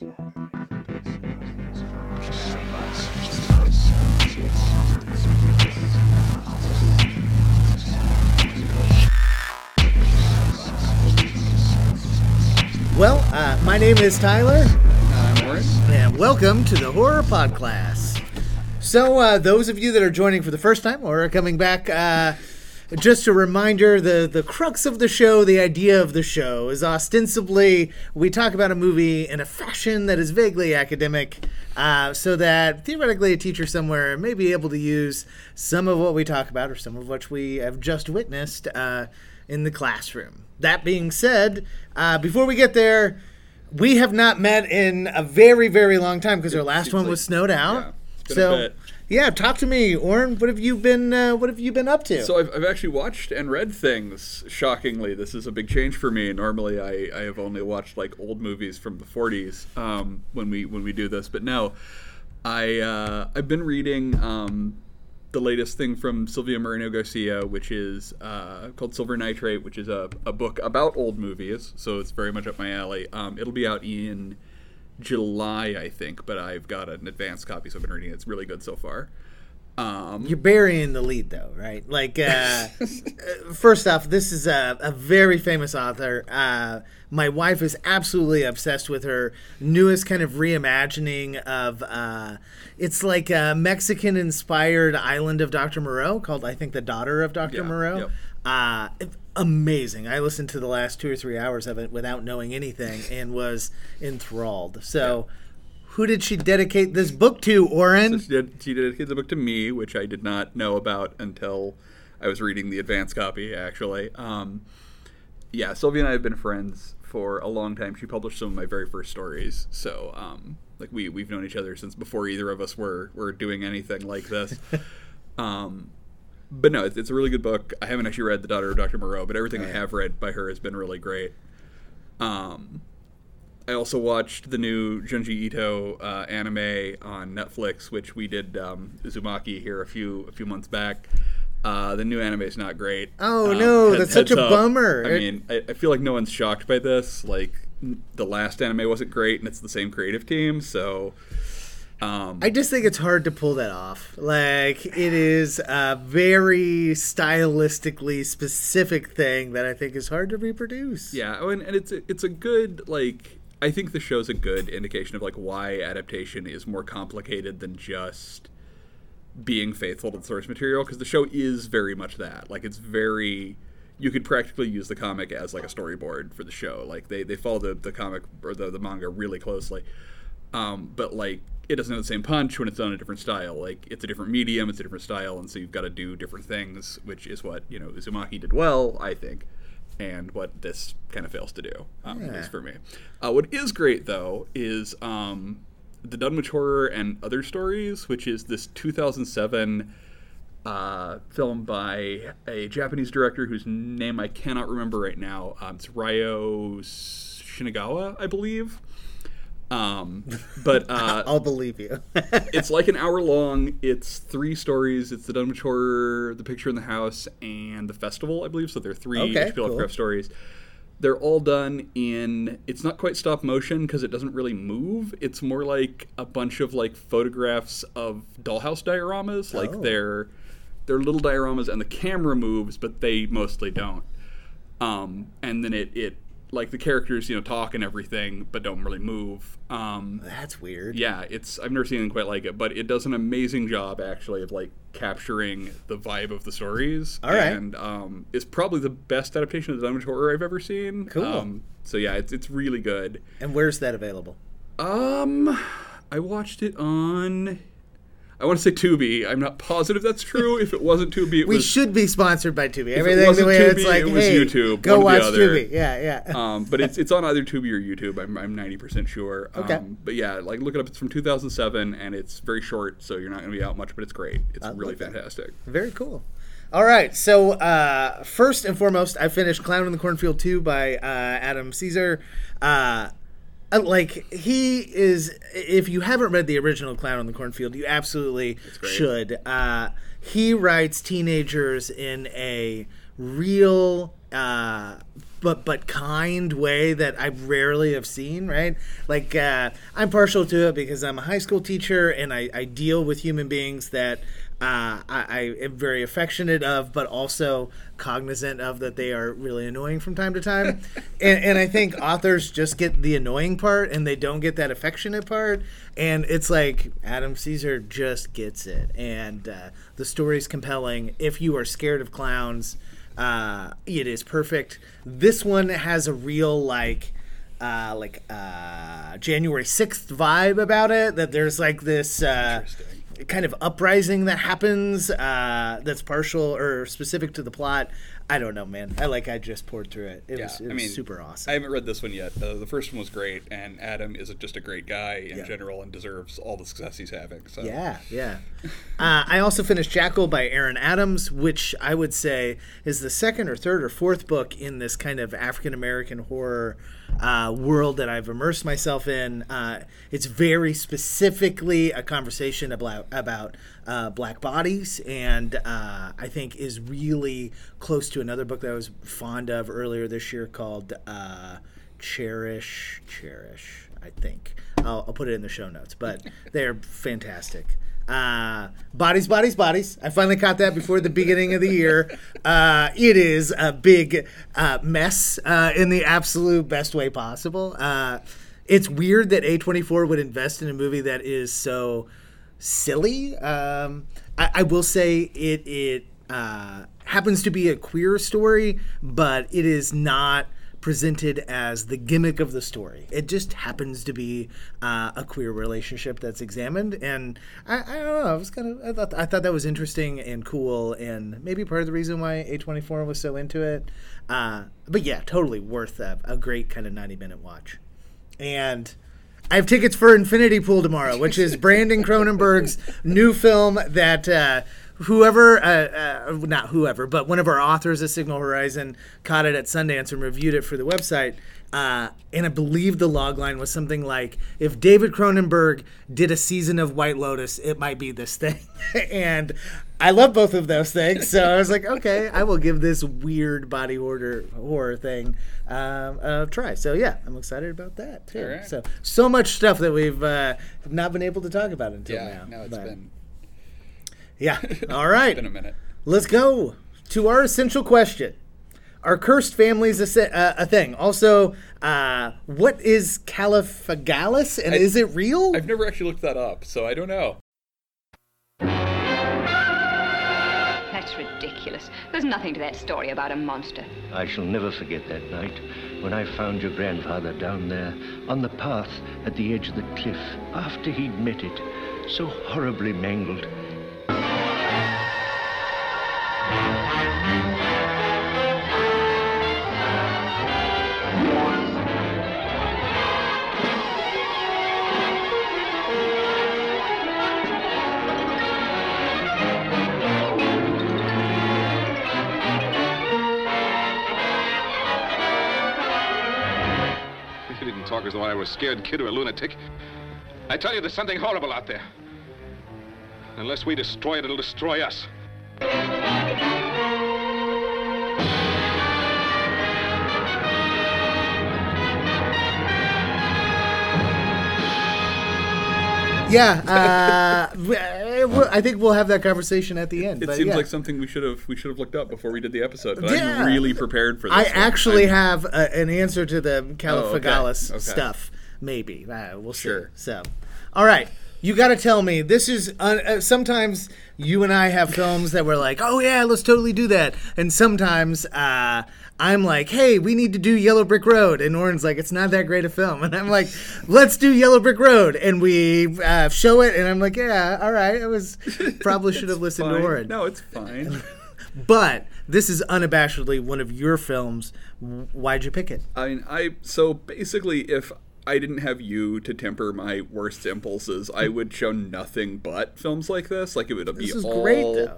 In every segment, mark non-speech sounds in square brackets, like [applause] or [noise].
Well, uh, my name is Tyler, and welcome to the Horror Pod Class. So, uh, those of you that are joining for the first time or are coming back, uh, just a reminder the, the crux of the show, the idea of the show, is ostensibly we talk about a movie in a fashion that is vaguely academic, uh, so that theoretically a teacher somewhere may be able to use some of what we talk about or some of what we have just witnessed uh, in the classroom. That being said, uh, before we get there, we have not met in a very, very long time because our last one was snowed out. yeah, it's been a so. Yeah, talk to me, Orrin. What have you been? Uh, what have you been up to? So I've, I've actually watched and read things. Shockingly, this is a big change for me. Normally, I, I have only watched like old movies from the 40s um, when we when we do this, but now I uh, I've been reading um, the latest thing from Silvia Moreno Garcia, which is uh, called Silver Nitrate, which is a, a book about old movies. So it's very much up my alley. Um, it'll be out in July, I think, but I've got an advanced copy, so I've been reading it. It's really good so far. Um, You're burying the lead, though, right? Like, uh, [laughs] uh, first off, this is a, a very famous author. Uh, my wife is absolutely obsessed with her newest kind of reimagining of. Uh, it's like a Mexican-inspired Island of Dr. Moreau called, I think, The Daughter of Dr. Yeah, Moreau. yep. Amazing. I listened to the last two or three hours of it without knowing anything and was enthralled. So, who did she dedicate this book to, Orrin? She did. She dedicated the book to me, which I did not know about until I was reading the advance copy. Actually, um, yeah, Silvia and I have been friends for a long time. She published some of my very first stories, so um, like we we've known each other since before either of us were were doing anything like this. [laughs] um, but no, it's, it's a really good book. I haven't actually read The Daughter of Dr. Moreau, but everything I have read by her has been really great. Um, I also watched the new Junji Ito uh, anime on Netflix, which we did um, Uzumaki here a few a few months back. Uh, the new anime is not great. Oh, Um, no, head- that's such a up. bummer. I mean, I, I feel like no one's shocked by this. Like n- the last anime wasn't great, and it's the same creative team, so. Um, I just think it's hard to pull that off. Like it is a very stylistically specific thing that I think is hard to reproduce. Yeah, oh, and, and it's a, it's a good like I think the show's a good indication of like why adaptation is more complicated than just being faithful to the source material because the show is very much that. Like it's very you could practically use the comic as like a storyboard for the show. Like they, they follow the, the comic or the, the manga really closely. Um, but like it doesn't have the same punch when it's done in a different style. Like it's a different medium, it's a different style, and so you've got to do different things, which is what you know Uzumaki did well, I think, and what this kind of fails to do, um, at Yeah. least for me. Uh, what is great though is um, the Dunwich Horror and Other Stories, which is this 2007 uh, film by a Japanese director whose name I cannot remember right now. Um, it's Ryo Shinagawa, I believe. Um, but [laughs] uh, I'll believe you. [laughs] it's like an hour long. It's three stories. It's the Dunwich Horror, the Picture in the House, and the Festival, I believe. So they're three Okay, H.P. cool. Lovecraft stories. They're all done in. It's not quite stop motion because it doesn't really move. It's more like a bunch of like photographs of dollhouse dioramas. Like Oh. they're they're little dioramas, and the camera moves, but they mostly don't. Um, and then it it like the characters you know talk and everything, but don't really move. Um, That's weird. yeah, it's I've never seen anything quite like it, but it does an amazing job actually of like capturing the vibe of the stories. All right. and um, it's probably the best adaptation of the Dunwich Horror I've ever seen. Cool. Um, so yeah, it's it's really good. And where's that available? Um, I watched it on. I want to say Tubi. I'm not positive that's true. If it wasn't Tubi, it We was. should be sponsored by Tubi. Everything the way it's Tubi, like, it was hey, YouTube, go watch the other. Tubi. Yeah, yeah. [laughs] um, but it's it's on either Tubi or YouTube. I'm I'm 90% sure. Okay. Um, but yeah, like look it up. It's from 2007 and it's very short, so you're not going to be out much, but it's great. It's I really love that. fantastic. Very cool. All right. So, uh, first and foremost, I finished Clown in the Cornfield 2 by uh, Adam Cesare. Uh, like, he is, if you haven't read the original Clown on the Cornfield, you absolutely should. Uh, he writes teenagers in a real, uh, but but kind way that I rarely have seen. Right, like uh, I'm partial to it because I'm a high school teacher and I, I deal with human beings that uh, I, I, am very affectionate of, but also cognizant of that they are really annoying from time to time. [laughs] and, and, I think authors just get the annoying part and they don't get that affectionate part. And it's like Adam Cesare just gets it. And uh, the story's compelling. If you are scared of clowns, uh, it is perfect. This one has a real, like, uh, like uh, January 6th vibe about it. That there's like this uh, kind of uprising that happens uh, that's partial or specific to the plot. I don't know, man. I like I just poured through it. It yeah, was, it I was mean, super awesome. I haven't read this one yet. Uh, the first one was great, and Adam is just a great guy in Yeah. general and deserves all the success he's having. So Yeah, yeah. [laughs] uh, I also finished Jackal by Erin Adams, which I would say is the second or third or fourth book in this kind of African American horror uh, world that I've immersed myself in. Uh, it's very specifically a conversation about about uh, black bodies, and uh, I think is really close to another book that I was fond of earlier this year called uh, Cherish. Cherish, I think. I'll, I'll put it in the show notes, but [laughs] they're fantastic. Uh, bodies, bodies, bodies. I finally caught that before the beginning of the year. Uh, it is a big uh, mess uh, in the absolute best way possible. Uh, it's weird that A24 would invest in a movie that is so silly. Um, I, I will say it it uh, happens to be a queer story, but it is not presented as the gimmick of the story. It just happens to be uh, a queer relationship that's examined, and I, I don't know. I was kind of I thought I thought that was interesting and cool, and maybe part of the reason why A24 was so into it. Uh, but yeah, totally worth a, a great kind of 90 minute watch. And I have tickets for Infinity Pool tomorrow, which is Brandon Cronenberg's new film that uh, whoever, uh, uh, not whoever, but one of our authors at Signal Horizon caught it at Sundance and reviewed it for the website. Uh, and I believe the logline was something like, "If David Cronenberg did a season of White Lotus, it might be this thing." [laughs] and I love both of those things, so I was like, "Okay, I will give this weird body horror horror thing um, a try." So yeah, I'm excited about that too. Right. So so much stuff that we've uh, not been able to talk about until yeah, now. no, it's but- been yeah. All right. been a minute. Let's go to our essential question. Are cursed families a, uh, a thing? Also, uh, what is Califagalis and I- is it real? I've never actually looked that up, so I don't know. That's ridiculous. There's nothing to that story about a monster. I shall never forget that night when I found your grandfather down there on the path at the edge of the cliff after he'd met it, so horribly mangled. Talk as though I was a scared kid or a lunatic. I tell you, there's something horrible out there. Unless we destroy it, it'll destroy us. [laughs] yeah. Uh, I think we'll have that conversation at the end. It seems yeah. like something we should have we should have looked up before we did the episode. But Yeah. I'm really prepared for this. I one. actually I'm- have a, an answer to the Califagalis Oh, okay. stuff. Maybe uh, we'll see. So, all right, you got to tell me. This is uh, sometimes you and I have films that we're like, oh yeah, let's totally do that, and sometimes uh, I'm like, hey, we need to do Yellow Brick Road, and Orrin's like, it's not that great a film, [laughs] and I'm like, let's do Yellow Brick Road, and we uh, show it, and I'm like, yeah, all right, I was [laughs] probably should have listened to Fine. Orrin. No, it's fine. [laughs] But this is unabashedly one of your films. Why'd you pick it? I mean, I so basically, if I didn't have you to temper my worst impulses, I would show nothing but films like this. Like it would be all great,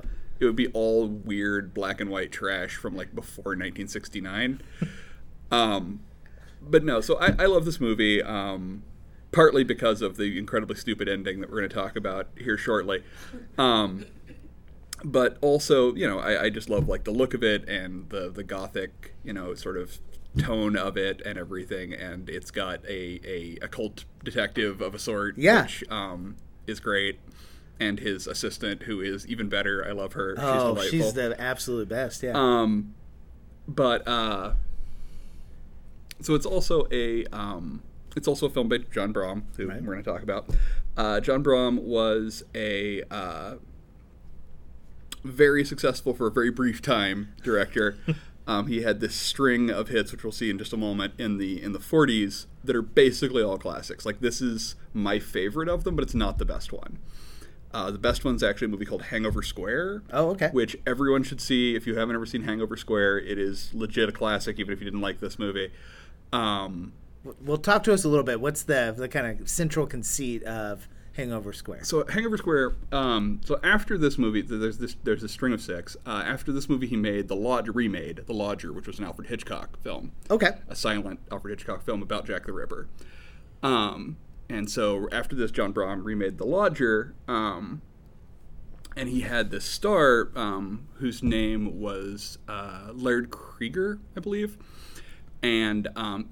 it would be all weird black and white trash from like before 1969. [laughs] um, but no, so I, I love this movie. Um, partly because of the incredibly stupid ending that we're going to talk about here shortly. Um, but also, you know, I, I just love like the look of it and the the gothic, you know, sort of tone of it and everything, and it's got a a, a cult detective of a sort, Yeah. which um, is great. And his assistant, who is even better. I love her. Oh, she's delightful. she's the absolute best. Yeah. Um, but uh, so it's also a um, it's also a film by John Brahm, who Right. we're going to talk about. Uh, John Brahm was a uh, very successful for a very brief time director. [laughs] um, he had this string of hits, which we'll see in just a moment, in the in the 40s that are basically all classics. Like this is my favorite of them, but it's not the best one. Uh, the best one's actually a movie called Hangover Square. Oh, okay. Which everyone should see. If you haven't ever seen Hangover Square, it is legit a classic, even if you didn't like this movie. Um, well, talk to us a little bit. What's the the kind of central conceit of Hangover Square? so Hangover Square. Um, so after this movie, there's this there's a string of six. Uh, after this movie, he made the Lodge remade the Lodger, which was an Alfred Hitchcock film. Okay. a silent Alfred Hitchcock film about Jack the Ripper. Um, and so after this, John Brahm remade The Lodger, um, and he had this star um, whose name was uh, Laird Cregar, I believe, and um,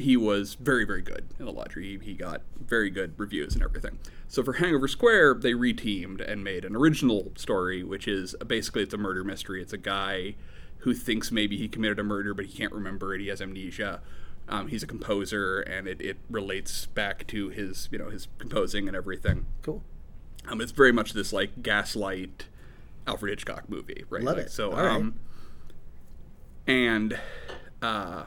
he was very, very good in The Lodger. He, he got very good reviews and everything. So for Hangover Square, they reteamed and made an original story, which is basically it's a murder mystery. It's a guy who thinks maybe he committed a murder, but he can't remember it. He has amnesia. Um, he's a composer, and it, it relates back to his you know his composing and everything. Cool. Um, it's very much this like gaslight Alfred Hitchcock movie, right? Love Like, it. So, All right. um, and uh,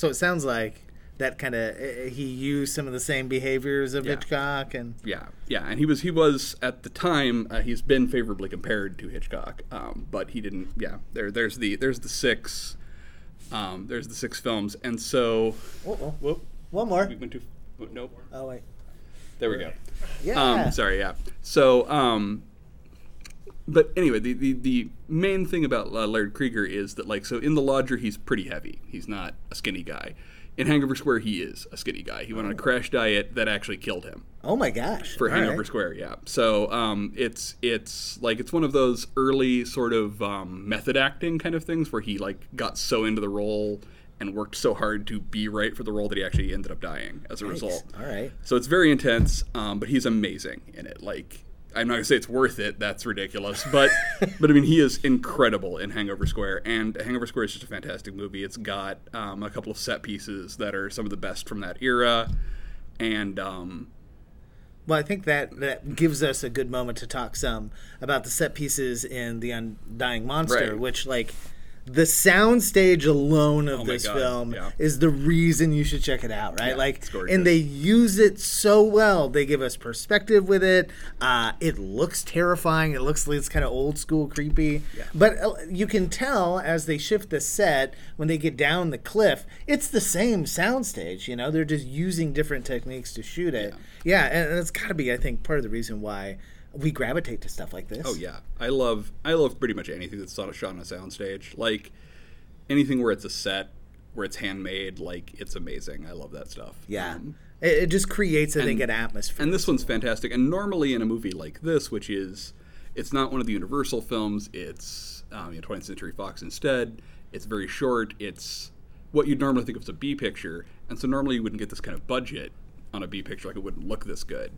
So it sounds like that kind of he used some of the same behaviors of Yeah. Hitchcock and yeah, yeah, and he was he was at the time uh, he's been favorably compared to Hitchcock, um, but he didn't. Yeah, there there's the there's the six, um, there's the six films, and so oh, oh, whoop, one more. we went to nope. Oh wait. There we go. Yeah. Um, sorry, yeah. So, um, but anyway, the, the, the main thing about uh, Laird Cregar is that, like, so in The Lodger, he's pretty heavy. He's not a skinny guy. In Hangover Square, he is a skinny guy. He went on a crash diet that actually killed him Oh my gosh. for All Hangover right. Square. Yeah. So um, it's it's like it's one of those early sort of um, method acting kind of things where he like got so into the role and worked so hard to be right for the role that he actually ended up dying as a Nice. result. All right. So it's very intense, um, but he's amazing in it. Like I'm not gonna say it's worth it. That's ridiculous. But [laughs] but I mean he is incredible in Hangover Square, and Hangover Square is just a fantastic movie. It's got um, a couple of set pieces that are some of the best from that era, and um, Well, I think that that gives us a good moment to talk some about the set pieces in the Undying Monster, Right. which like the sound stage alone of Oh this God, film yeah. is the reason you should check it out, right? Yeah, like, and they use it so well. They give us perspective with it. Uh, it looks terrifying. It looks like it's kind of old school, creepy. Yeah. But uh, you can tell as they shift the set when they get down the cliff, it's the same soundstage. You know, they're just using different techniques to shoot it. Yeah, and it's got to be, I think, part of the reason why we gravitate to stuff like this. Oh yeah, I love I love pretty much anything that's shot on a soundstage. Like anything where it's a set, where it's handmade. Like it's amazing. I love that stuff. yeah. Um, it, it just creates, I think, an atmosphere. and this one's fantastic. And normally in a movie like this, which is it's not one of the Universal films, it's um, you know, 20th Century Fox instead. It's very short. It's what you'd normally think of as a B picture, and so normally you wouldn't get this kind of budget on a B picture. Like it wouldn't look this good.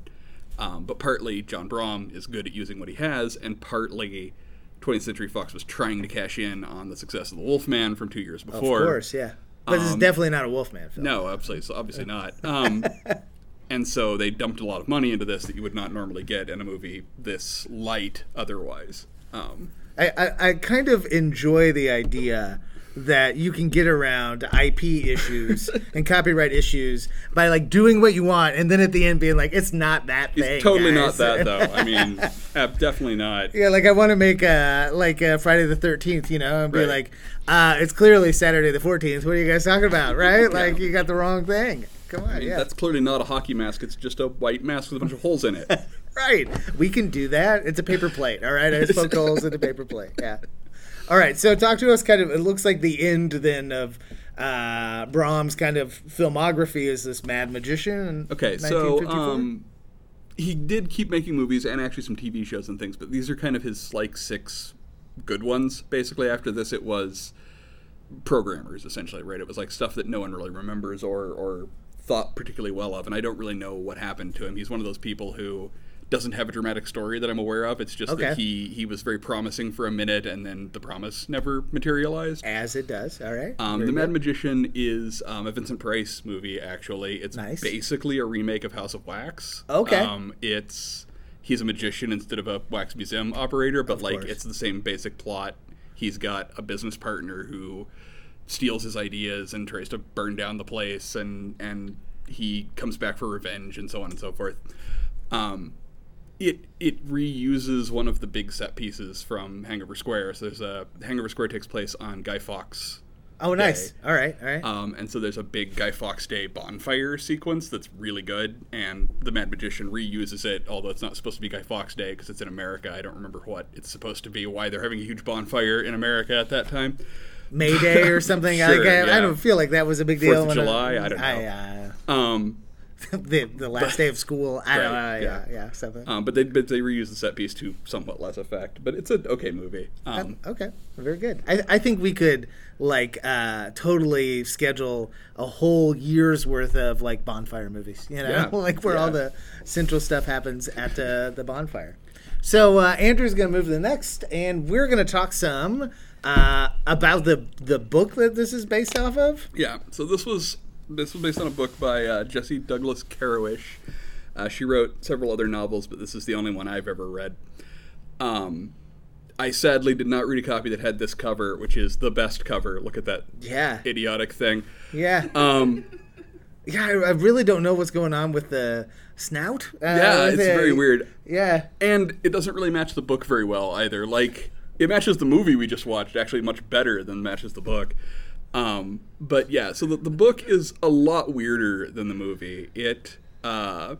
Um, but partly John Brahm is good at using what he has, and partly 20th Century Fox was trying to cash in on the success of The Wolfman from two years before. of course, yeah. But this is Um, definitely not a Wolfman film. No, obviously, so obviously not. Um, [laughs] and so they dumped a lot of money into this that you would not normally get in a movie this light otherwise. Um, I, I, I kind of enjoy the idea that you can get around IP issues [laughs] and copyright issues by like doing what you want and then at the end being like it's not that thing. it's totally not that though. I mean, [laughs] definitely not. Yeah, like I want to make uh like uh, Friday the Thirteenth, you know, and be Right. like, uh, it's clearly Saturday the Fourteenth. What are you guys talking about, [laughs] right? Like you got the wrong thing. Come on, I mean, yeah, That's clearly not a hockey mask. It's just a white mask with a bunch of holes in it. right. We can do that. It's a paper plate. All right, I just poked holes in a paper plate. Yeah. All right, so talk to us. Kind of, it looks like the end then of uh, Brahm's kind of filmography is this mad magician. Okay, so 1954? um, he did keep making movies and actually some TV shows and things, but these are kind of his like six good ones. Basically, after this, it was programmers essentially, right? It was like stuff that no one really remembers or or thought particularly well of, and I don't really know what happened to him. He's one of those people who doesn't have a dramatic story that I'm aware of. It's just Okay. that he he was very promising for a minute, and then the promise never materialized. As it does. All right. Um, the Mad. Magician is um, a Vincent Price movie. Actually, it's Nice. basically a remake of House of Wax. Okay. Um, it's he's a magician instead of a wax museum operator, but like course. it's the same basic plot. He's got a business partner who steals his ideas and tries to burn down the place, and and he comes back for revenge, and so on and so forth. Um, it it reuses one of the big set pieces from Hangover Square. So there's a Hangover Square takes place on Guy Fawkes Oh, nice. Day. All right. All right. um, and so there's a big Guy Fawkes Day bonfire sequence that's really good, and the Mad Magician reuses it, although it's not supposed to be Guy Fawkes Day because it's in America. I don't remember what it's supposed to be, why they're having a huge bonfire in America at that time. May Day or [laughs] something. Sure, I, I yeah. don't feel like that was a big Fourth deal. of July? I don't know. uh, Um, [laughs] the, the last day of school. I don't know. Yeah. yeah. Yeah. Something. um, but they but they reuse the set piece to somewhat less effect, but it's an okay movie. Um, Okay, very good. I, I think we could like uh, totally schedule a whole year's worth of like bonfire movies. You know, Yeah, [laughs] like where all the central stuff happens at uh, the bonfire. So uh, Andrew's going to move to the next, and we're going to talk some uh, about the the book that this is based off of. Yeah, so this was this was based on a book by uh, Jessie Douglas Kerruish. Uh, she wrote several other novels, but this is the only one I've ever read. Um, I sadly did not read a copy that had this cover, which is the best cover. Look at that Yeah, idiotic thing. yeah, Um, [laughs] yeah. I, I really don't know what's going on with the snout. Uh, yeah, it's the- very weird, Yeah, and it doesn't really match the book very well either. Like it matches the movie we just watched actually much better than matches the book. Um, but yeah, so the, the book is a lot weirder than the movie. It uh,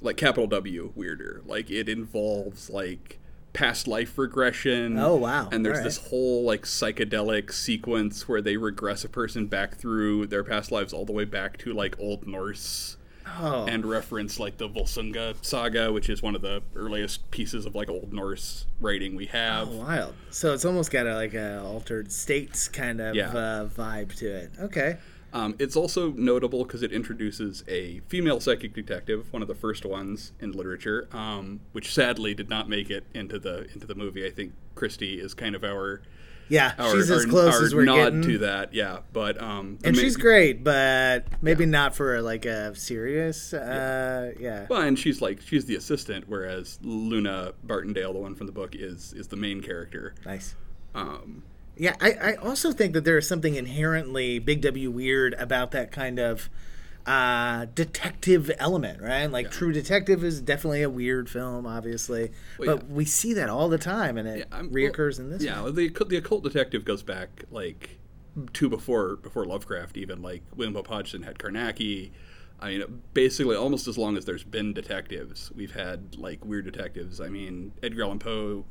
like capital W weirder. Like it involves like past life regression. Oh, wow. And there's All this whole like psychedelic sequence where they regress a person back through their past lives all the way back to like Old Norse Oh. and reference like the Volsunga saga, which is one of the earliest pieces of like Old Norse writing we have. Oh, wild. So it's almost got a like a altered states kind of Yeah. uh, vibe to it. Okay. Um, it's also notable because it introduces a female psychic detective, one of the first ones in literature, um, which sadly did not make it into the into the movie. I think Christie is kind of our Yeah, our, she's as our- close our as we're nod getting. to that. Yeah, but um, and ma- she's great, but maybe not for like a serious. Uh, yeah. Well, and she's like she's the assistant, whereas Luna Bartendale, the one from the book, is is the main character. Nice. Um, Yeah, I, I also think that there is something inherently Big W weird about that kind of uh, detective element, right? Like True Detective is definitely a weird film, obviously, Well, but yeah. we see that all the time, and it I'm- reoccurs well, in this. Yeah, one. the the occult detective goes back like to before before Lovecraft even. Like William Hope Hodgson had Carnacki. I mean, basically almost as long as there's been detectives, we've had like weird detectives. I mean, Edgar Allan Poe.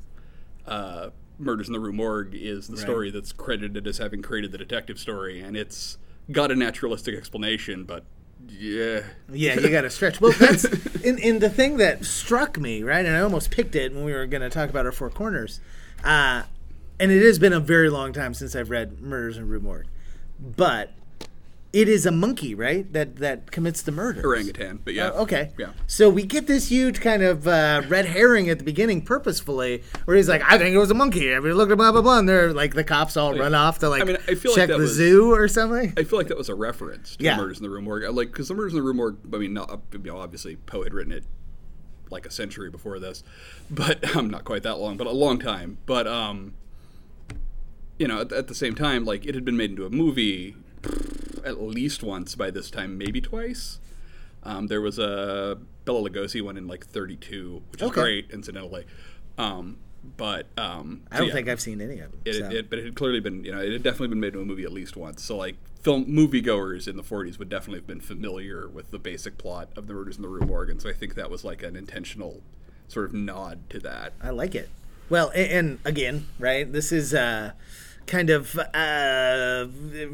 Uh, Murders in the Rue Morgue is the story that's credited as having created the detective story, and it's got a naturalistic explanation, but yeah, Yeah, you got to stretch. Well, that's [laughs] in, in the thing that struck me, right? And I almost picked it when we were going to talk about our four corners. Uh, and it has been a very long time since I've read Murders in Rue Morgue, but it is a monkey, right? That that commits the murder. orangutan. But yeah, Oh, okay. yeah. So we get this huge kind of uh, red herring at the beginning, purposefully, where he's like, "I think it was a monkey." Mean, look at blah blah blah, and they're like the cops all run off to like I mean, I feel like check that the was- zoo or something. I feel like that was a reference to Yeah. Murders in the Rue Morgue. Like, because the Murders in the Rue Morgue, I mean, not, you know, obviously Poe had written it like a century before this, but [laughs] um, not quite that long, but a long time. But um, you know, at, at the same time, like it had been made into a movie at least once by this time, maybe twice. Um, there was a Bela Lugosi one in like '32, which is Okay. great, incidentally. Um, but um, I don't yeah. think I've seen any of them. It, so. it, but it had clearly been, you know, it had definitely been made into a movie at least once. So, like, film moviegoers in the 40s would definitely have been familiar with the basic plot of The Murders in the Rue Morgue. So I think that was like an intentional sort of nod to that. I like it. Well, and, and again, right? This is uh, kind of uh,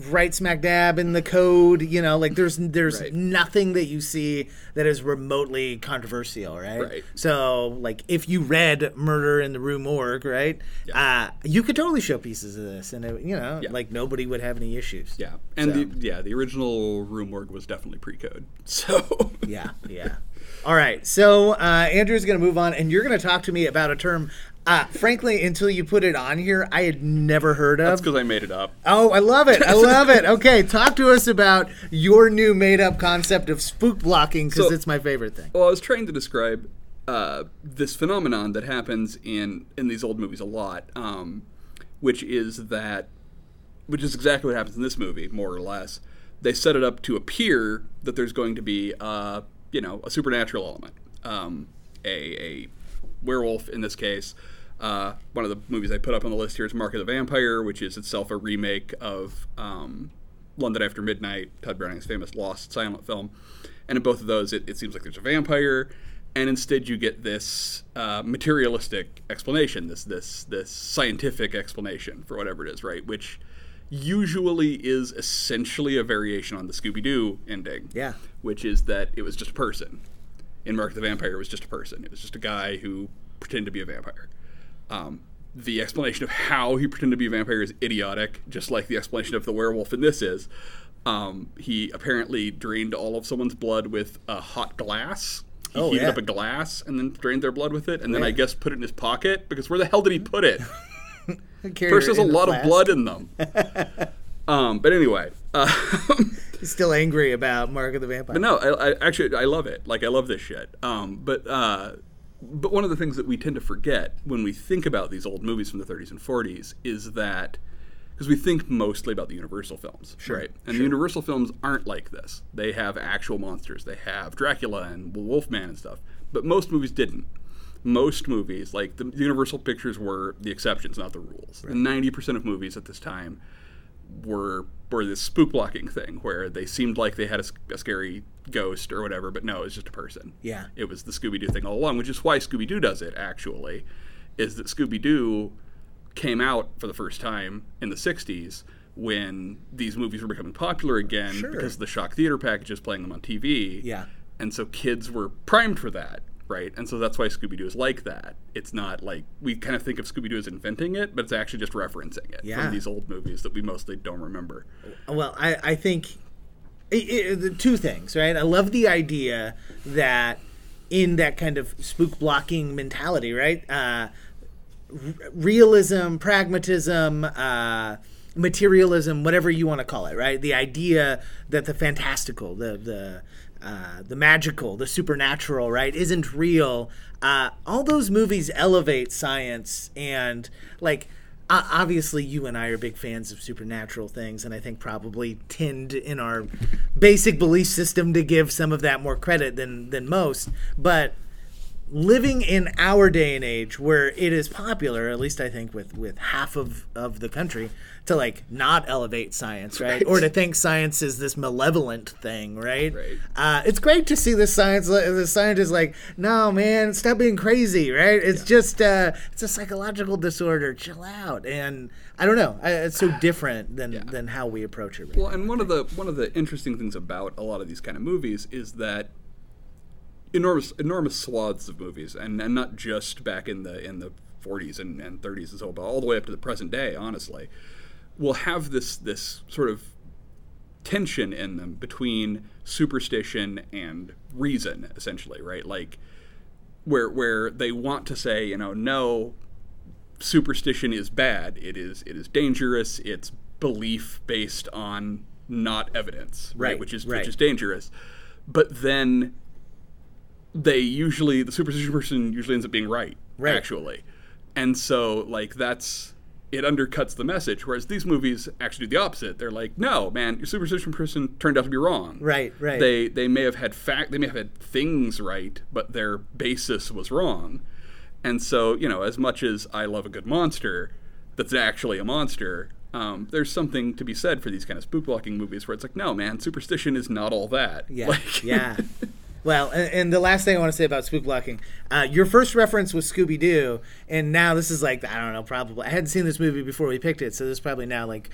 right smack dab in the code. You know, like there's there's Right. nothing that you see that is remotely controversial, right? Right. So, like, if you read Murder in the Rue Morgue, right, uh, you could totally show pieces of this, and it, you know, Yeah. like nobody would have any issues. Yeah, and So- the yeah the original Rue Morgue was definitely pre-code. [laughs] So Yeah, yeah. All right, so uh, Andrew's going to move on, and you're going to talk to me about a term. Uh, frankly, until you put it on here, I had never heard of. that's because I made it up. Oh, I love it. I love it. Okay, talk to us about your new made up concept of spook blocking because So- it's my favorite thing. Well, I was trying to describe uh, this phenomenon that happens in in these old movies a lot, um, which is that, which is exactly what happens in this movie, more or less. They set it up to appear that there's going to be, uh, you know, a supernatural element, um, a, a werewolf in this case. Uh, one of the movies I put up on the list here is Mark of the Vampire, which is itself a remake of um, London After Midnight, Tod Browning's famous lost silent film. And in both of those, it, it seems like there's a vampire, and instead you get this uh, materialistic explanation, this this this scientific explanation for whatever it is, right? Which usually is essentially a variation on the Scooby Doo ending, Yeah. which is that it was just a person. In Mark the Vampire, it was just a person. It was just a guy who pretended to be a vampire. Um, the explanation of how he pretended to be a vampire is idiotic, just like the explanation of the werewolf in this is. Um, he apparently drained all of someone's blood with a hot glass. He Oh, heated yeah. up a glass and then drained their blood with it, and then Yeah. I guess put it in his pocket because where the hell did he put it? [laughs] First, there's a lot of blood in them. [laughs] um, but anyway, uh, He's still angry about Mark of the Vampire. But no, I, I actually I love it. Like I love this shit. Um, but uh, but one of the things that we tend to forget when we think about these old movies from the 30s and 40s is that because we think mostly about the Universal films, right? And the Universal films aren't like this. They have actual monsters. They have Dracula and Wolfman and stuff. But most movies didn't. Most movies, like the Universal pictures, were the exceptions, not the rules. And 90% of movies at this time were were this spook blocking thing where they seemed like they had a scary ghost or whatever, but no, it was just a person. Yeah. It was the Scooby Doo thing all along, which is why Scooby Doo does it, actually, is that Scooby Doo came out for the first time in the 60s when these movies were becoming popular again Sure. because the shock theater packages playing them on TV. Yeah. And so kids were primed for that, right? And so that's why Scooby Doo is like that. It's not like we kind of think of Scooby Doo as inventing it, but it's actually just referencing it Yeah. from these old movies that we mostly don't remember. Well, I, I think i i the two things, right? I love the idea that in that kind of spook blocking mentality, right? Uh, r- realism, pragmatism, uh, materialism, whatever you want to call it, right? The idea that the fantastical, the the uh, the magical, the supernatural, right, isn't real. Uh, all those movies elevate science and like. Obviously, you and I are big fans of supernatural things, and I think probably tend in our basic belief system to give some of that more credit than than most. But living in our day and age where it is popular at least i think with with half of of the country to like not elevate science right, Right. or to think science is this malevolent thing right, Right. Uh, it's great to see the science the scientist like no man stop being crazy right? It's just uh it's a psychological disorder. Chill out. And i don't know. I, it's so different than than how we approach it right Well, and one of the one of the interesting things about a lot of these kind of movies is that enormous enormous swaths of movies, and, and not just back in the in the 40s and, and 30s and so, on, but all the way up to the present day, honestly, will have this this sort of tension in them between superstition and reason, essentially, right? Like where where they want to say, you know, no, superstition is bad. It is it is dangerous. It's belief based on not evidence, right? Right, Which is right. which is dangerous. But then they usually the superstition person usually ends up being right, Right. actually. And so like that's it undercuts the message. Whereas these movies actually do the opposite. They're like, no, man, your superstition person turned out to be wrong. Right, right. They they may have had fact they may have had things right, but their basis was wrong. And so, you know, as much as I love a good monster that's actually a monster, um, there's something to be said for these kind of spook blocking movies where it's like, no, man, superstition is not all that. Yeah, Like, [laughs] yeah. Well, and, and the last thing I want to say about spook blocking, uh, your first reference was Scooby Doo, and now this is like I don't know, probably I hadn't seen this movie before we picked it, so this is probably now like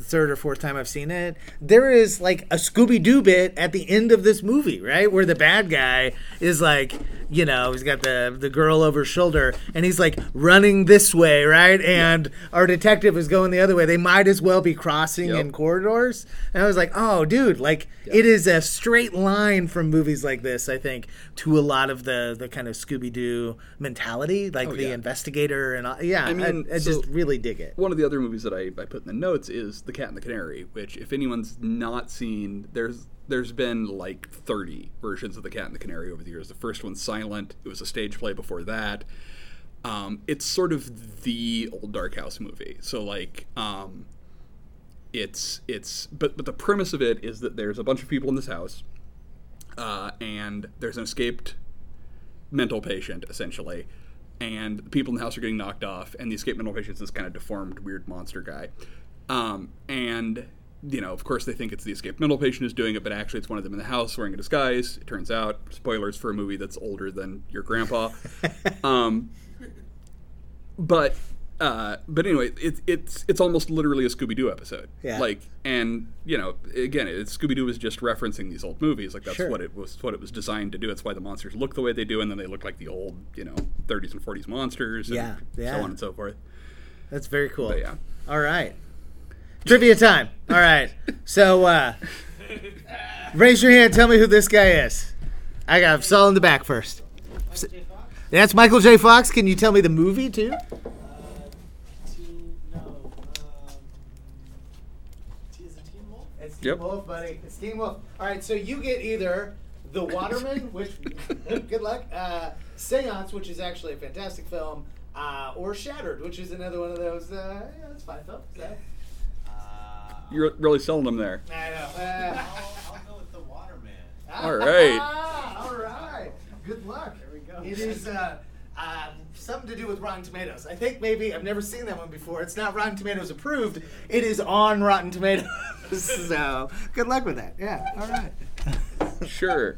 third or fourth time I've seen it. There is like a Scooby Doo bit at the end of this movie, right, where the bad guy is like, you know, he's got the the girl over his shoulder, and he's like running this way, right, and our detective is going the other way. They might as well be crossing Yep. in corridors, and I was like, oh, dude, like it is a straight line from movies like this. I think to a lot of the the kind of Scooby Doo mentality, like oh, the Oh, yeah. investigator and all, yeah, I, mean, I, just so- really dig it. One of the other movies that I, I put in the notes is The Cat and the Canary, which if anyone's not seen, there's there's been like 30 versions of The Cat and the Canary over the years. The first one's silent. It was a stage play before that. Um, it's sort of the old Dark House movie. So like, um, it's it's but but the premise of it is that there's a bunch of people in this house, uh, and there's an escaped mental patient essentially, and the people in the house are getting knocked off, and the escaped mental patient is this kind of deformed, weird monster guy, um, and you know, of course, they think it's the escaped mental patient who's doing it, but actually, it's one of them in the house wearing a disguise. It turns out, spoilers for a movie that's older than your grandpa. [laughs] um, but uh, but anyway, it's it's it's almost literally a Scooby Doo episode. Yeah. Like, and you know, again, Scooby Doo is just referencing these old movies. Like that's Sure. what it was what it was designed to do. That's why the monsters look the way they do, and then they look like the old you know 30s and 40s monsters. And Yeah, yeah. So on and so forth. That's very cool. But yeah. All right. Trivia time. All right. So uh, raise your hand. Tell me who this guy is. I got Saul in the back first. That's Michael J. Fox. Can you tell me the movie too? It's Teen Yep. Wolf, buddy. It's Teen Wolf. All right, so you get either The Waterman, [laughs] which good luck, uh, Seance, which is actually a fantastic film, uh, or Shattered, which is another one of those. Uh, yeah, that's fine films. So. You're really selling them there. I know. Uh, I'll go with the Waterman. [laughs] All right. all right. Good luck. There we go. It is uh, um, something to do with Rotten Tomatoes. I think maybe I've never seen that one before. It's not Rotten Tomatoes approved. It is on Rotten Tomatoes. [laughs] so good luck with that. Yeah. All right. [laughs] Sure.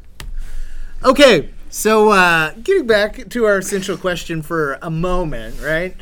Okay, so uh, getting back to our essential question for a moment, right?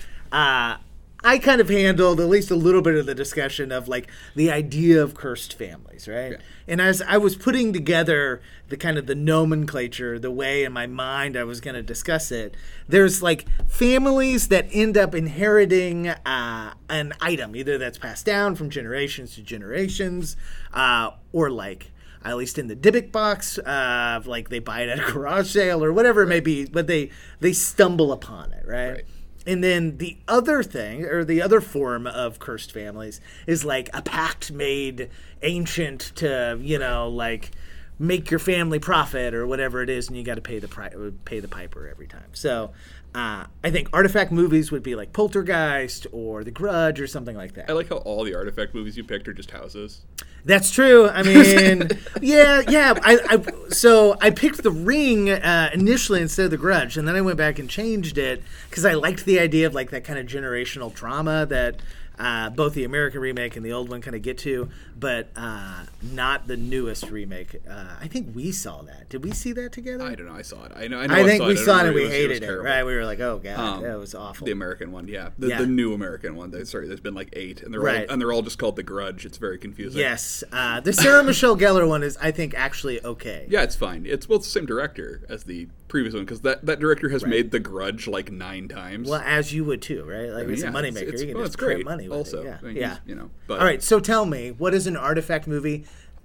I kind of handled at least a little bit of the discussion of like the idea of cursed families, right? Yeah. And as I was putting together the kind of the nomenclature, the way in my mind I was going to discuss it, there's like families that end up inheriting uh, an item, either that's passed down from generations to generations, uh, or like at least in the Dybbuk box, uh, like they buy it at a garage sale or whatever it may be, but they they stumble upon it, right? Right. And then the other thing, or the other form of cursed families, is like a pact made ancient to, you know, like make your family profit or whatever it is, and you got to pay the pri- pay the piper every time. So, uh, I think artifact movies would be like Poltergeist or The Grudge or something like that. I like how all the artifact movies you picked are just houses. That's true. I mean, [laughs] yeah, yeah. I, I so I picked the Ring uh, initially instead of the Grudge, and then I went back and changed it because I liked the idea of like that kind of generational drama that uh, both the American remake and the old one kind of get to, but uh, not the newest remake. Uh, I think we saw that. Did we see that together? I don't know. I saw it. I know. I, know I think saw we it. Saw it and we hated it. Right? We were like, oh god, Um, that was awful. The American one, yeah. The, Yeah. the new American one. Sorry, there's been like eight, and they're Right. all and they're all just called The Grudge. It's very confusing. Yes, uh, the Sarah Michelle Gellar one is, I think, actually okay. Yeah, it's fine. It's well, it's the same director as the previous one because that, that director has made The Grudge like nine times. Well, as you would too, right? Like I mean, it's yeah, a moneymaker. It's, you can well, just it's print great. money also. Yeah. I mean, yeah. you know. But All right, so tell me, what is an artifact movie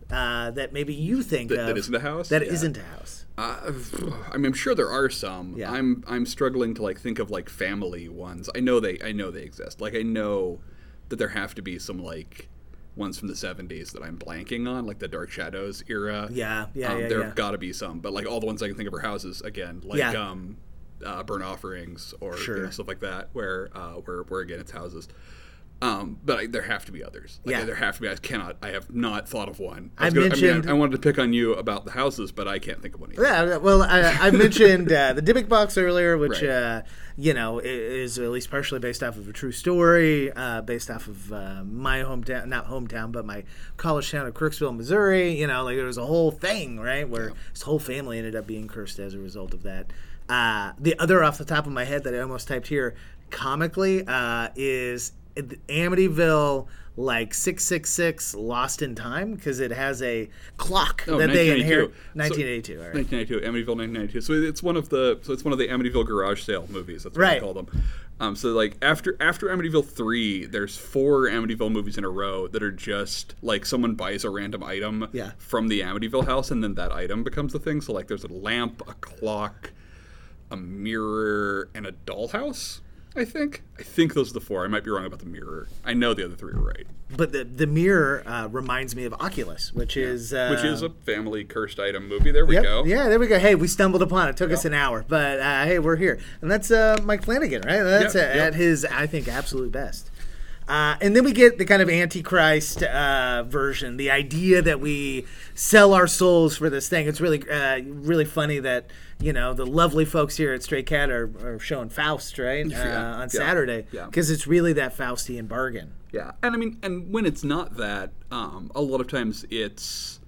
uh, that maybe you think That- of that isn't a house? That Yeah. not a house. Uh, I mean, I'm sure there are some. Yeah. I'm I'm struggling to like think of like family ones. I know they I know they exist. Like I know that there have to be some like ones from the 70s that I'm blanking on, like the Dark Shadows era. Yeah, yeah, um, yeah, There yeah. have got to be some, but like all the ones I can think of are houses again, like Yeah. um, uh, burn offerings or you know, stuff like that, where uh, where where again it's houses. Um, but I, there have to be others. Like, Yeah. there have to be. I cannot. I have not thought of one. I was gonna- mentioned- mean, I, I wanted to pick on you about the houses, but I can't think of one. Either. Yeah, well, I, I mentioned uh, the Dybbuk box earlier, which Right. uh, you know is at least partially based off of a true story, uh, based off of uh, my hometown, not hometown, but my college town of Kirksville, Missouri. You know, like there was a whole thing, right, where his whole family ended up being cursed as a result of that. Uh, the other off the top of my head that I almost typed here comically uh, is Amityville like 666 lost in time because it has a clock Oh, that they 1982. inherit So- 1982 all right. 1992, Amityville 1992. So it's one of the so it's one of the Amityville garage sale movies. That's what Right. I call them. Um, so like after after Amityville three, there's four Amityville movies in a row that are just like someone buys a random item Yeah. from the Amityville house, and then that item becomes the thing. So like there's a lamp, a clock, a mirror, and a dollhouse. I think. I think those are the four. I might be wrong about the mirror. I know the other three are right. But the the mirror uh, reminds me of Oculus, which is uh, Which is a family cursed item movie. There we Yep. go. Yeah, there we go. Hey, we stumbled upon it. Took us an hour, but uh, hey, we're here, and that's uh, Mike Flanagan, right? That's Yep, at, yep. at his, I think, absolute best. Uh, and then we get the kind of antichrist uh, version, the idea that we sell our souls for this thing. It's really, uh, really funny that you know the lovely folks here at Stray Cat are, are showing Faust, right, uh, Yeah, on yeah, Saturday, yeah. because it's really that Faustian bargain. Yeah, and I mean, and when it's not that, um, a lot of times it's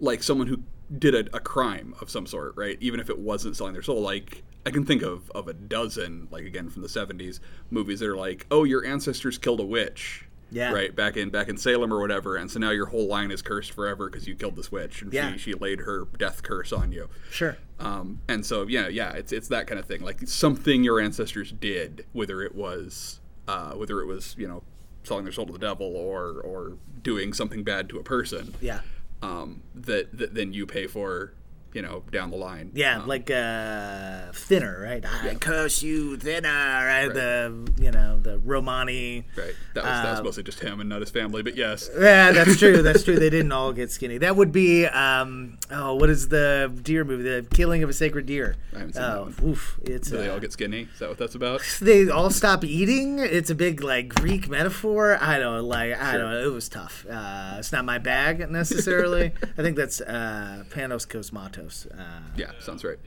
like someone who did a, a crime of some sort, right? Even if it wasn't selling their soul. Like I can think of of a dozen, like again from the '70s, movies that are like, oh, your ancestors killed a witch. Yeah. Right back in back in Salem or whatever, and so now your whole line is cursed forever because you killed this witch and Yeah. she, she laid her death curse on you. Sure. Um, and so yeah, yeah, it's it's that kind of thing. Like something your ancestors did, whether it was uh, whether it was you know selling their soul to the devil or or doing something bad to a person. Yeah. Um, that, that then you pay for, you know, down the line. Yeah, Um, like uh, thinner, right? I curse you, thinner, right? The you know the Romani. right. That was that was uh, mostly just him and not his family, but yes. Yeah, that's true. That's true. They [laughs] didn't all get skinny. That would be um, oh, what is the deer movie? The Killing of a Sacred Deer. I haven't seen that oh, one. oof! It's Do they uh, all get skinny? Is that what that's about? [laughs] they all stop eating. It's a big like Greek metaphor. I don't like. I don't. It was tough. Uh, it's not my bag necessarily. [laughs] I think that's uh, Panos Cosmatos. Uh, Yeah, sounds right.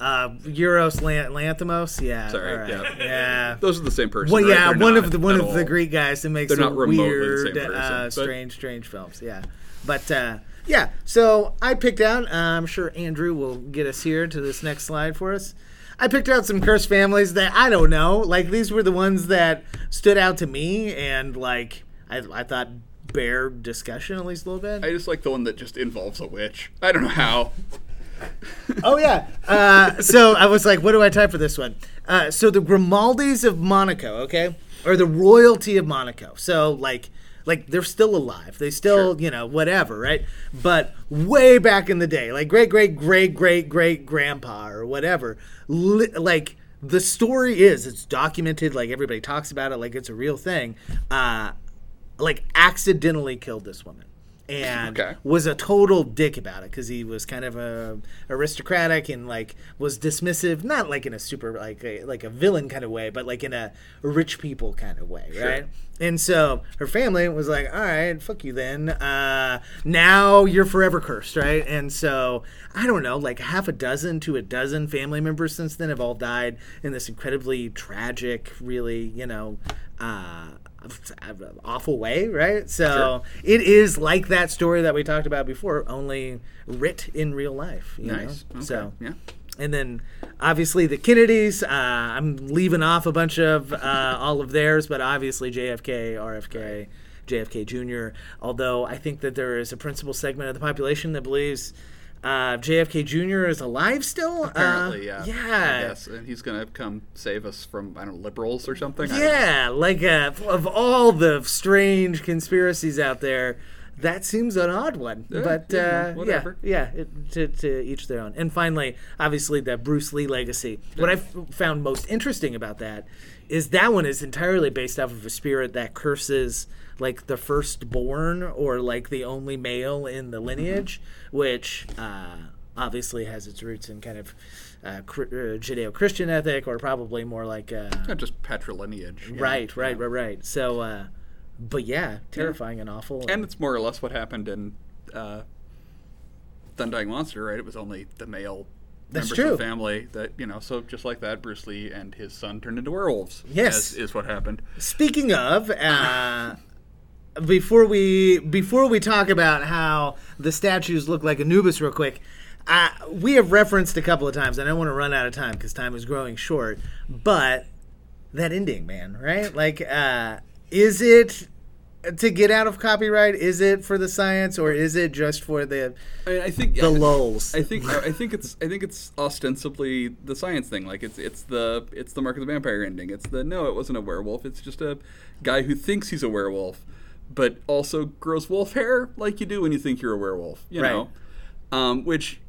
uh, Yorgos Lan- Lanthimos. Yeah. Sorry, right. yeah. Yeah. Those are the same person. Well, right? yeah, They're one of the one of the all. Greek guys that makes They're not some the weird, same person, uh, strange, strange films. Yeah, but uh, yeah. So I picked out. Uh, I'm sure Andrew will get us here to this next slide for us. I picked out some cursed families that I don't know. Like these were the ones that stood out to me, and like I, I thought bear discussion at least a little bit. I just like the one that just involves a witch. I don't know how. [laughs] Oh yeah. Uh, so I was like, what do I type for this one? Uh, so the Grimaldis of Monaco, okay, or the royalty of Monaco. So like, like they're still alive. They still, Sure. you know, whatever, right? But way back in the day, like great, great, great, great, great grandpa or whatever, li- like. The story is it's documented like everybody talks about it like it's a real thing. Uh, like accidentally killed this woman and Okay. was a total dick about it because he was kind of a aristocratic and like was dismissive not like in a super like a, like a villain kind of way but like in a rich people kind of way right? And so her family was like all right fuck you then. Uh, now you're forever cursed right? And so i don't know like half a dozen to a dozen family members since then have all died in this incredibly tragic really you know uh, awful way, right? So it is like that story that we talked about before, only writ in real life. You Nice. Know? Okay. So yeah. and then obviously the Kennedys. Uh, I'm leaving off a bunch of uh, all of theirs, but obviously JFK, RFK. JFK Jr. Although I think that there is a principal segment of the population that believes uh, JFK Jr. is alive still. Apparently, uh, yeah. Yeah. Yes. And he's gonna come save us from I don't know liberals or something. I don't know. Yeah, like uh, of all the strange conspiracies out there, that seems an odd one. Yeah, but yeah, uh, yeah, whatever. yeah, it, to, to each their own. And finally, obviously, the Bruce Lee legacy. What I found most interesting about that is that one is entirely based off of a spirit that curses like the firstborn or like the only male in the lineage, which. Uh, obviously has its roots in kind of uh, uh, Judeo-Christian ethic, or probably more like uh, Not just patrilineage. yeah. right, right, right, right. So, uh, but yeah, terrifying and awful. And it's more or less what happened in uh, The Undying Monster, right? It was only the male That's members true. of the family that, you know, so just like that, Bruce Lee and his son turned into werewolves. Yes. is what happened. Speaking of, uh, before we before we talk about how the statues look like Anubis, real quick, uh, we have referenced a couple of times, and I don't want to run out of time because time is growing short. But that ending, man, right? Like, uh, is it to get out of copyright? Is it for the science, or is it just for the I, mean, I think the lulls? I think I think it's I think it's ostensibly the science thing. Like it's it's the it's the Mark of the Vampire ending. It's the no, it wasn't a werewolf. It's just a guy who thinks he's a werewolf, but also grows wolf hair like you do when you think you're a werewolf. You Right. know, um, which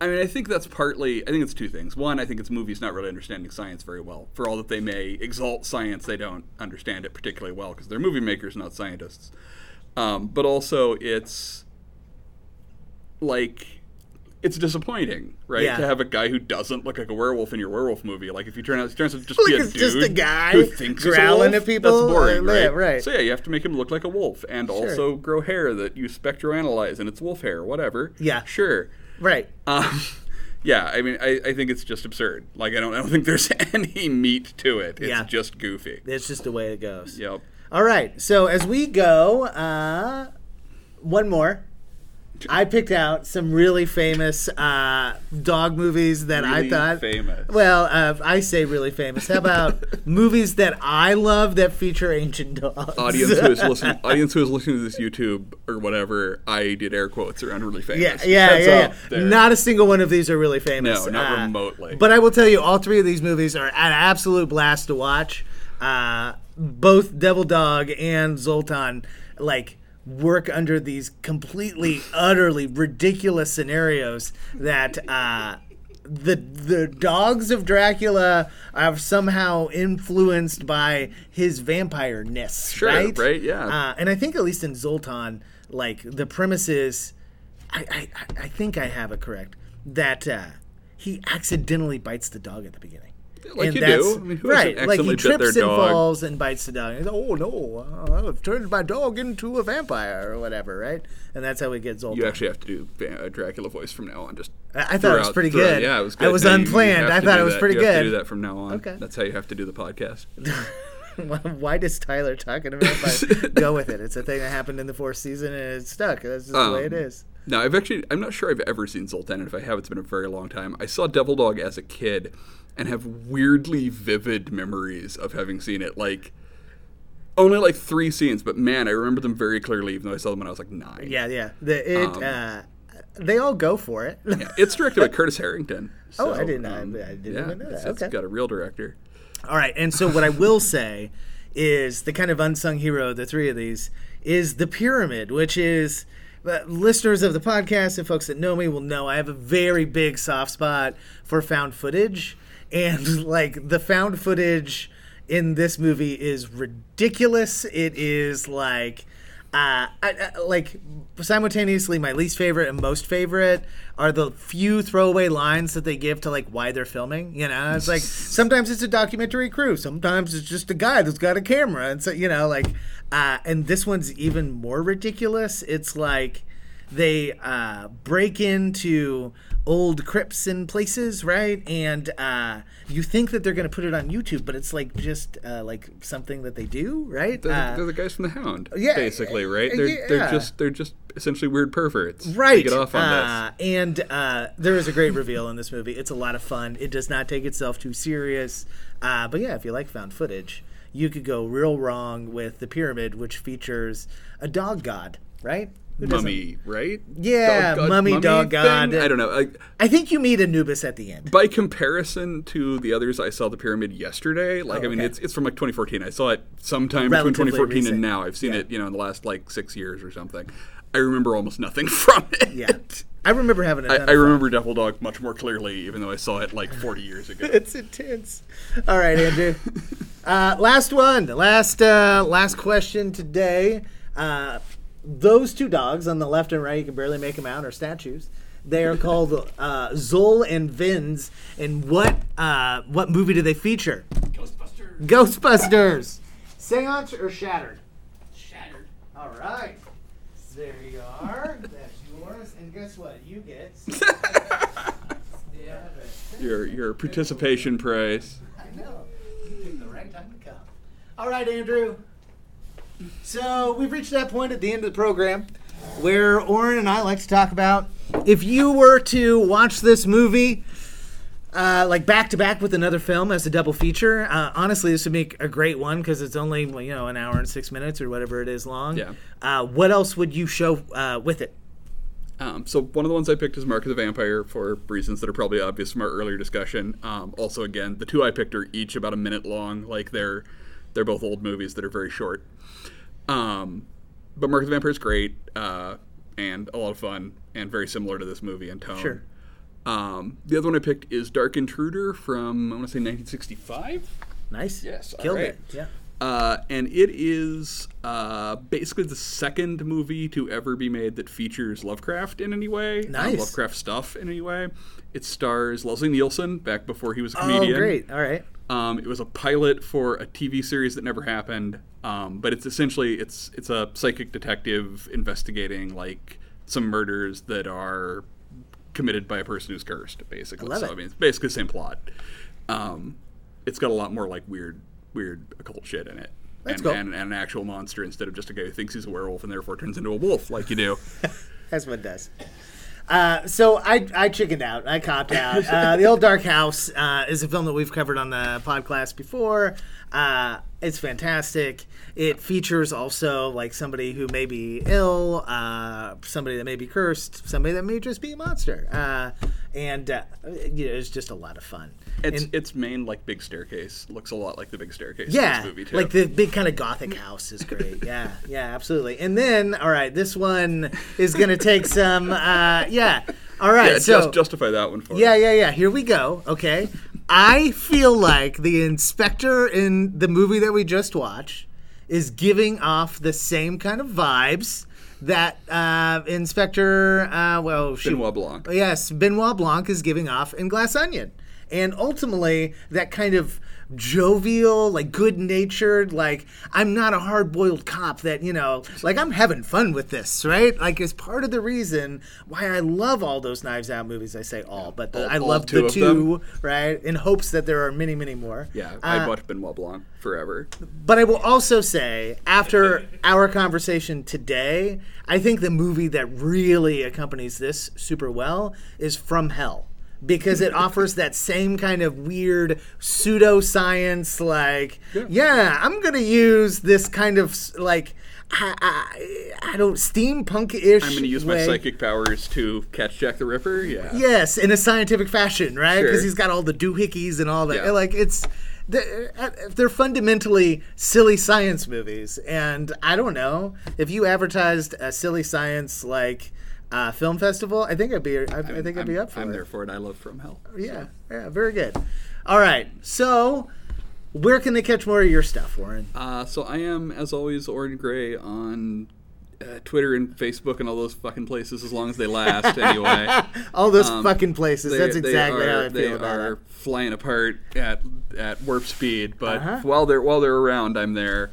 I mean, I think that's partly. I think it's two things. One, I think it's movies not really understanding science very well. For all that they may exalt science, they don't understand it particularly well because they're movie makers, not scientists. Um, but also, it's like it's disappointing, right? Yeah. To have a guy who doesn't look like a werewolf in your werewolf movie. Like if you turn out, he turns out to just Like be a dude just a guy who thinks growling wolf, at people, That's boring, uh, yeah, right? right. So yeah, you have to make him look like a wolf, and also grow hair that you spectroanalyze, and it's wolf hair, whatever. Yeah. sure. Right. Um, [laughs] yeah, I mean, I, I think it's just absurd. Like I don't, I don't think there's [laughs] any meat to it. It's Yeah. just goofy. It's just the way it goes. Yep. All right. So as we go, uh, one more. I picked out some really famous uh, dog movies that I thought famous. Well, uh, I say really famous. How about [laughs] movies that I love that feature ancient dogs? Audience who is listening, [laughs] audience who is listening to this YouTube or whatever, I did air quotes around really famous. Yeah, yeah, yeah. yeah. Not a single one of these are really famous. No, not Uh, remotely. But I will tell you, all three of these movies are an absolute blast to watch. Uh, both Devil Dog and Zoltan, like, work under these completely, utterly ridiculous scenarios that. Uh, the the dogs of Dracula are somehow influenced by his vampire ness, Sure, right? right, yeah. Uh, and I think at least in Zoltan, like the premise is, I, I, I think I have it correct that uh, he accidentally bites the dog at the beginning. Like you do. I mean, right, like he accidentally bit their trips and dog? falls and bites the dog. He's, oh no, I've turned my dog into a vampire or whatever, right? And that's how we get Zoltan. You actually have to do a Dracula voice from now on. Just I- I thought it was pretty good. Yeah, it was I good. was No, unplanned. I thought it was that. pretty you Have to good. do that from now on. Okay. That's how you have to do the podcast. [laughs] Why does Tyler talking about vampires [laughs] go with it? It's a thing that happened in the fourth season and it's stuck. That's just the way it is. Um, is. No, I've actually. I'm not sure I've ever seen Zoltan, and if I have, it's been a very long time. I saw Devil Dog as a kid, and have weirdly vivid memories of having seen it. Like only like three scenes, but man, I remember them very clearly, even though I saw them when I was like nine. Yeah, yeah. The, it, Um, uh, they all go for it. [laughs] Yeah, it's directed by Curtis Harrington. [laughs] Oh, I didn't know- um, I didn't yeah, even know that. It's, it's Okay. got a real director. All right, and so what I will [laughs] say is the kind of unsung hero of the three of these is the pyramid, which is uh, listeners of the podcast and folks that know me will know I have a very big soft spot for found footage, and [laughs] like the found footage in this movie is ridiculous. It is like. Uh, I, I, like simultaneously, my least favorite and most favorite are the few throwaway lines that they give to like why they're filming. You know, it's like [laughs] sometimes it's a documentary crew, sometimes it's just a guy that's got a camera, and so you know, like, uh, and this one's even more ridiculous. It's like they uh, break into old crypts and places, right? And uh, you think that they're going to put it on YouTube, but it's like just uh, like something that they do, right? They're, Uh, they're the guys from the Hound, yeah, basically, right? They're yeah. they're just they're just essentially weird perverts. right get off on uh, and uh, there is a great reveal in this movie it's a lot of fun it does not take itself too serious uh, but yeah if you like found footage you could go real wrong with the pyramid which features a dog god right this. Mummy, right? Yeah, mummy, dog thing? god. I don't know. Like, i think you meet anubis at the end by comparison to the others, I saw the pyramid yesterday. Like, I mean, Oh, okay. it's it's from like 2014. I saw it sometime between 2014 recent. and now. I've seen Yeah. it, you know, in the last like six years or something. I remember almost nothing [laughs] from it. yeah i remember having it. of I remember Devil Dog much more clearly, even though I saw it like 40 years ago. [laughs] it's intense. All right, Andrew. [laughs] uh, last one. The last uh, last question today. Uh, those two dogs on the left and right, you can barely make them out, are statues. They are called [laughs] uh, Zuul and Vinz. And what uh, what movie do they feature? Ghostbusters. Ghostbusters. Seance or Shattered? Shattered. All right. There you are. That's yours. And guess what? You get. [laughs] yeah, Your your participation prize. I know. You picked the right time to come. All right, Andrew. So we've reached that point at the end of the program where Orrin and I like to talk about if you were to watch this movie uh, like back to back with another film as a double feature. Uh, honestly, this would make a great one because it's only you know an hour and six minutes or whatever it is long. Yeah. Uh, what else would you show uh, with it? Um, so one of the ones I picked is Mark of the Vampire for reasons that are probably obvious from our earlier discussion. Um, also, again, the two I picked are each about a minute long. Like they're they're both old movies that are very short. Um, but Mark of the Vampire is great uh, and a lot of fun and very similar to this movie in tone. Sure. Um, the other one I picked is Dark Intruder from I want to say 1965. Nice. Yes, Killed alright. it. Yeah. Uh, and it is uh, basically the second movie to ever be made that features Lovecraft in any way. Nice. Lovecraft stuff in any way. It stars Leslie Nielsen back before he was a comedian. Oh, comedian. great. All right. Um, it was a pilot for a TV series that never happened. Um, but it's essentially it's it's a psychic detective investigating like some murders that are committed by a person who's cursed, basically. I love so it. I mean, it's basically the same plot. Um, it's got a lot more like weird, weird occult shit in it. And, cool. and, and an actual monster instead of just a guy who thinks he's a werewolf and therefore turns into a wolf, like you do. [laughs] That's what it does. Uh, so I, I chickened out. I copped out. [laughs] Uh, the Old Dark House uh, is a film that we've covered on the podcast before. Uh, it's fantastic. It features also like somebody who may be ill, uh, somebody that may be cursed, somebody that may just be a monster, uh, and uh, you know, it's just a lot of fun. Its And- its main like big staircase looks a lot like the big staircase yeah, in this movie too. like the big kind of gothic house is great. yeah, yeah, absolutely. And then, all right, this one is going to take some. Uh, yeah, all right. yeah, so just justify that one for yeah, yeah, yeah. Here we go. Okay, I feel like the inspector in the movie that we just watched is giving off the same kind of vibes that uh, Inspector. Uh, well, shoot. Benoit Blanc. Yes, Benoit Blanc is giving off in Glass Onion. And ultimately, that kind of jovial, like good natured, like I'm not a hard boiled cop that, you know, like I'm having fun with this, right? Like, is part of the reason why I love all those Knives Out movies. I say all, but the, All- I love the two, right? In hopes that there are many, many more. Yeah, Uh, I'd watch Benoit Blanc forever. but I will also say, after our conversation today, I think the movie that really accompanies this super well is From Hell. Because it offers that same kind of weird pseudoscience, like, yeah, I'm going to use this kind of, like, I, I, I don't, steampunk ish. I'm going to use my psychic powers to catch Jack the Ripper. Yeah. Yes, in a scientific fashion, right? Because Sure. he's got all the doohickeys and all that. Yeah. Like it's they're, uh, they're fundamentally silly science movies, and I don't know if you advertised a silly science like uh, film festival. I think I'd be. I, I think I'd be I'm- up for it. I'm there for it. I love From Hell. Yeah, yeah, very good. All right, so where can they catch more of your stuff, Orrin? Uh, so I am, as always, Orrin Grey on uh, Twitter and Facebook and all those fucking places as long as they last. [laughs] anyway, All those Um, fucking places. They- That's exactly are, how I feel about it. They are flying apart at at warp speed. But Uh-huh. while they're while they're around, I'm there.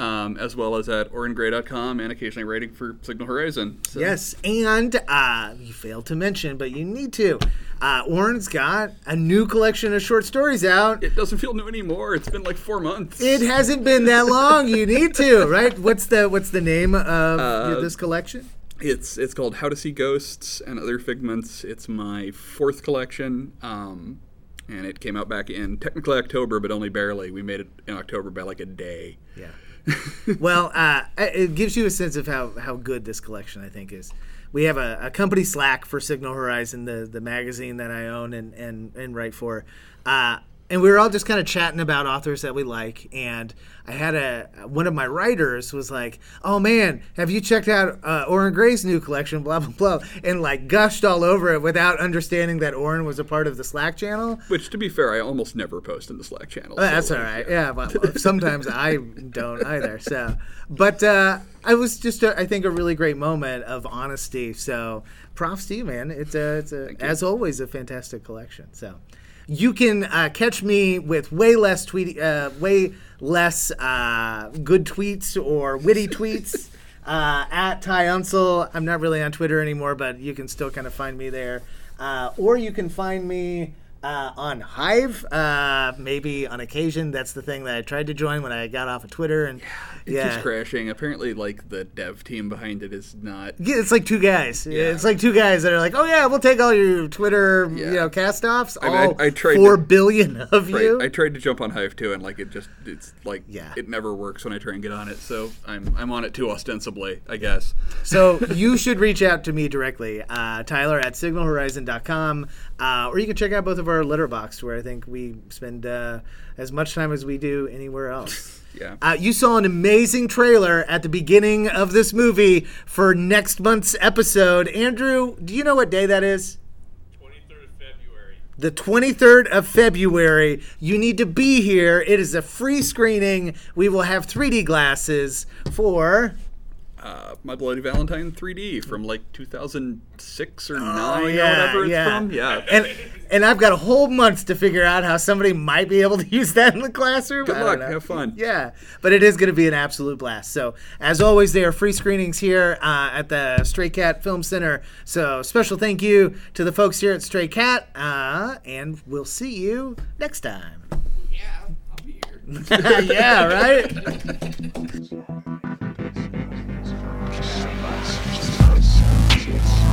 Um, as well as at orringrey.com and occasionally writing for Signal Horizon. So. Yes, and uh, you failed to mention, but you need to. Uh, Orrin's got a new collection of short stories out. It doesn't feel new anymore. It's been like four months. It hasn't been that long. You need to, [laughs] right? What's the What's the name of Uh, this collection? It's it's called How to See Ghosts and Other Figments. It's my fourth collection, um, and it came out back in technically October, but only barely. We made it in October by like a day. Yeah. [laughs] well, uh, it gives you a sense of how, how good this collection, I think, is. We have a, a company Slack for Signal Horizon, the, the magazine that I own and, and, and write for. Uh, and we were all just kind of chatting about authors that we like. And I had a one of my writers was like, "Oh man, have you checked out uh, Orrin Grey's new collection?" Blah blah blah, and like gushed all over it without understanding that Orrin was a part of the Slack channel. Which, to be fair, I almost never post in the Slack channel. Well, that's so, all right. Yeah, but sometimes I don't either. So, but uh, I was just, a, I think, a really great moment of honesty. So props to you, man. It's a, it's a as always a fantastic collection. So you can uh, catch me with way less tweet, uh, way less uh, good tweets or witty [laughs] tweets. Uh, at Ty Unsel. I'm not really on Twitter anymore, but you can still kind of find me there. Uh, or you can find me uh, on Hive, uh, maybe on occasion. That's the thing that I tried to join when I got off of Twitter, and It yeah, keeps crashing. Apparently, like the dev team behind it is not. Yeah, it's like two guys. Yeah. It's like two guys that are like, "Oh yeah, we'll take all your Twitter, you know, cast-offs. I mean, all I- I tried four to- billion of Right. you." I tried to jump on Hive too, and like it just it's like Yeah. it never works when I try and get on it. So I'm I'm on it too ostensibly, I guess. so you should reach out to me directly, uh, Tyler at signalhorizon.com, uh, or you can check out both of our Letterboxd, where I think we spend uh, as much time as we do anywhere else. [laughs] Yeah. Uh, you saw an amazing trailer at the beginning of this movie for next month's episode. Andrew, do you know what day that is? 23rd of February. the 23rd of February. You need to be here. It is a free screening. We will have 3D glasses for. Uh, My Bloody Valentine 3D from like 2006 or 9 Oh, or yeah, whatever it's yeah. from. Yeah. And and I've got a whole month to figure out how somebody might be able to [laughs] use that in the classroom. Good I luck. know. Have fun. Yeah, but it is going to be an absolute blast. So, as always, there are free screenings here uh, at the Stray Cat Film Center. So, special thank you to the folks here at Stray Cat, uh, and we'll see you next time. Yeah, I'll be here. [laughs] yeah, right? [laughs] conscience.